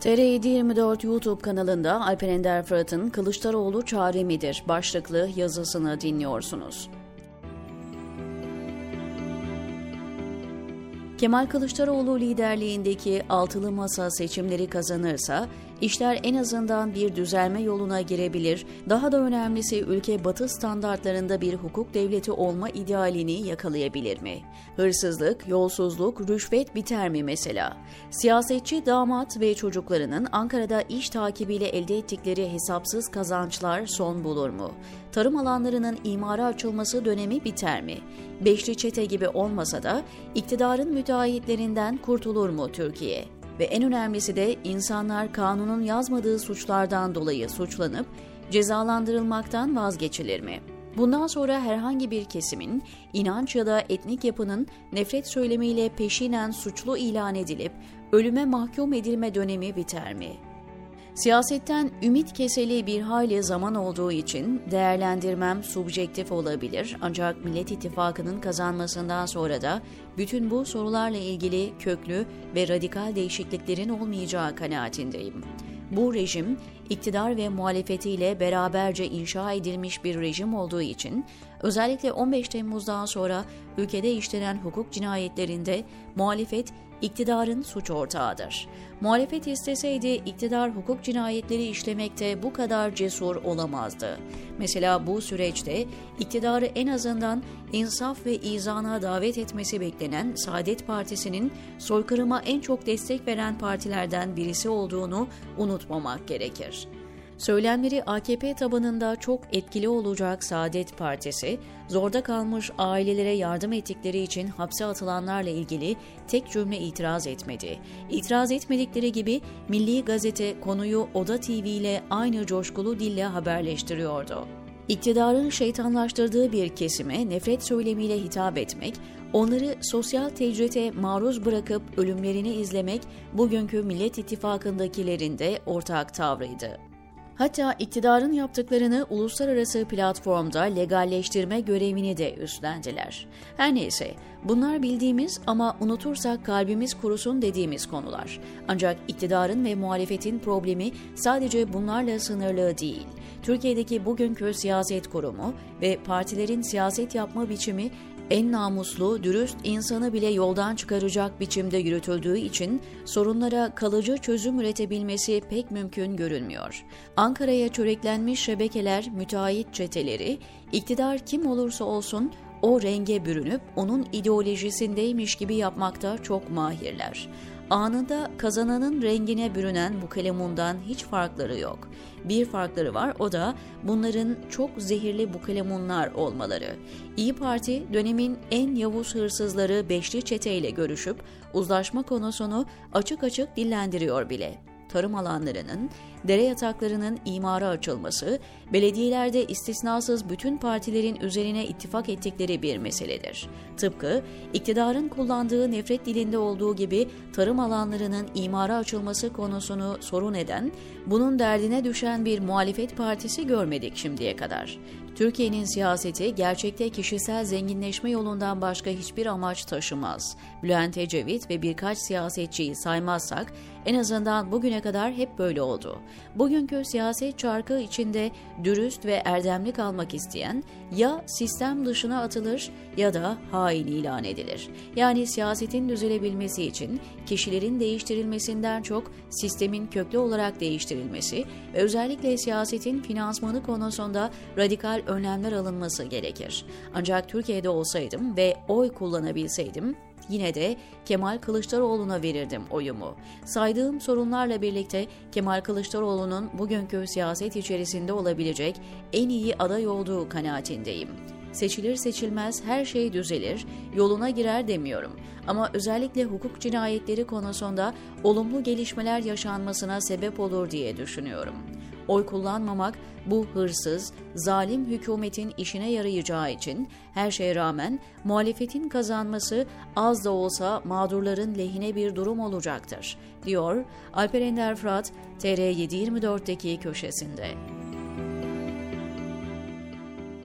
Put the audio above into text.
TR724 YouTube kanalında Alper Ender Fırat'ın Kılıçdaroğlu çare midir başlıklı yazısını dinliyorsunuz. Kemal Kılıçdaroğlu liderliğindeki altılı masa seçimleri kazanırsa işler en azından bir düzelme yoluna girebilir, daha da önemlisi ülke batı standartlarında bir hukuk devleti olma idealini yakalayabilir mi? Hırsızlık, yolsuzluk, rüşvet biter mi mesela? Siyasetçi damat ve çocuklarının Ankara'da iş takibiyle elde ettikleri hesapsız kazançlar son bulur mu? Tarım alanlarının imara açılması dönemi biter mi? Beşli çete gibi olmasa da iktidarın müteahhitlerinden kurtulur mu Türkiye? ve en önemlisi de insanlar kanunun yazmadığı suçlardan dolayı suçlanıp cezalandırılmaktan vazgeçilir mi? Bundan sonra herhangi bir kesimin inanç ya da etnik yapının nefret söylemiyle peşinen suçlu ilan edilip ölüme mahkum edilme dönemi biter mi? Siyasetten ümit keseli bir hayli zaman olduğu için değerlendirmem subjektif olabilir ancak Millet İttifakı'nın kazanmasından sonra da bütün bu sorularla ilgili köklü ve radikal değişikliklerin olmayacağı kanaatindeyim. Bu rejim iktidar ve muhalefetiyle beraberce inşa edilmiş bir rejim olduğu için özellikle 15 Temmuz'dan sonra ülkede işlenen hukuk cinayetlerinde muhalefet iktidarın suç ortağıdır. Muhalefet isteseydi iktidar hukuk cinayetleri işlemekte bu kadar cesur olamazdı. Mesela bu süreçte iktidarı en azından insaf ve izana davet etmesi beklenen Saadet Partisi'nin soykırıma en çok destek veren partilerden birisi olduğunu unutmamak gerekir. Söylemleri AKP tabanında çok etkili olacak Saadet Partisi, zorda kalmış ailelere yardım ettikleri için hapse atılanlarla ilgili tek cümle itiraz etmedi. İtiraz etmedikleri gibi Milli Gazete konuyu Oda TV ile aynı coşkulu dille haberleştiriyordu. İktidarın şeytanlaştırdığı bir kesime nefret söylemiyle hitap etmek, onları sosyal tecrite maruz bırakıp ölümlerini izlemek bugünkü Millet İttifakı'ndakilerin de ortak tavrıydı. Hatta iktidarın yaptıklarını uluslararası platformda legalleştirme görevini de üstlendiler. Her neyse, bunlar bildiğimiz ama unutursak kalbimiz kurusun dediğimiz konular. Ancak iktidarın ve muhalefetin problemi sadece bunlarla sınırlı değil. Türkiye'deki bugünkü siyaset kurumu ve partilerin siyaset yapma biçimi en namuslu, dürüst insanı bile yoldan çıkaracak biçimde yürütüldüğü için sorunlara kalıcı çözüm üretebilmesi pek mümkün görünmüyor. Ankara'ya çöreklenmiş şebekeler, müteahhit çeteleri, iktidar kim olursa olsun o renge bürünüp onun ideolojisindeymiş gibi yapmakta çok mahirler. Anında kazananın rengine bürünen bu kalemundan hiç farkları yok. Bir farkları var o da bunların çok zehirli bu kalemunlar olmaları. İyi Parti dönemin en yavuz hırsızları beşli çeteyle görüşüp uzlaşma konusunu açık açık dillendiriyor bile tarım alanlarının, dere yataklarının imara açılması, belediyelerde istisnasız bütün partilerin üzerine ittifak ettikleri bir meseledir. Tıpkı iktidarın kullandığı nefret dilinde olduğu gibi tarım alanlarının imara açılması konusunu sorun eden, bunun derdine düşen bir muhalefet partisi görmedik şimdiye kadar. Türkiye'nin siyaseti gerçekte kişisel zenginleşme yolundan başka hiçbir amaç taşımaz. Bülent Ecevit ve birkaç siyasetçiyi saymazsak en azından bugüne kadar hep böyle oldu. Bugünkü siyaset çarkı içinde dürüst ve erdemli kalmak isteyen ya sistem dışına atılır ya da hain ilan edilir. Yani siyasetin düzelebilmesi için kişilerin değiştirilmesinden çok sistemin köklü olarak değiştirilmesi ve özellikle siyasetin finansmanı konusunda radikal önlemler alınması gerekir. Ancak Türkiye'de olsaydım ve oy kullanabilseydim yine de Kemal Kılıçdaroğlu'na verirdim oyumu. Saydığım sorunlarla birlikte Kemal Kılıçdaroğlu'nun bugünkü siyaset içerisinde olabilecek en iyi aday olduğu kanaatindeyim. Seçilir seçilmez her şey düzelir, yoluna girer demiyorum. Ama özellikle hukuk cinayetleri konusunda olumlu gelişmeler yaşanmasına sebep olur diye düşünüyorum. Oy kullanmamak bu hırsız, zalim hükümetin işine yarayacağı için her şeye rağmen muhalefetin kazanması az da olsa mağdurların lehine bir durum olacaktır, diyor Alper Ender Fırat TR724'deki köşesinde.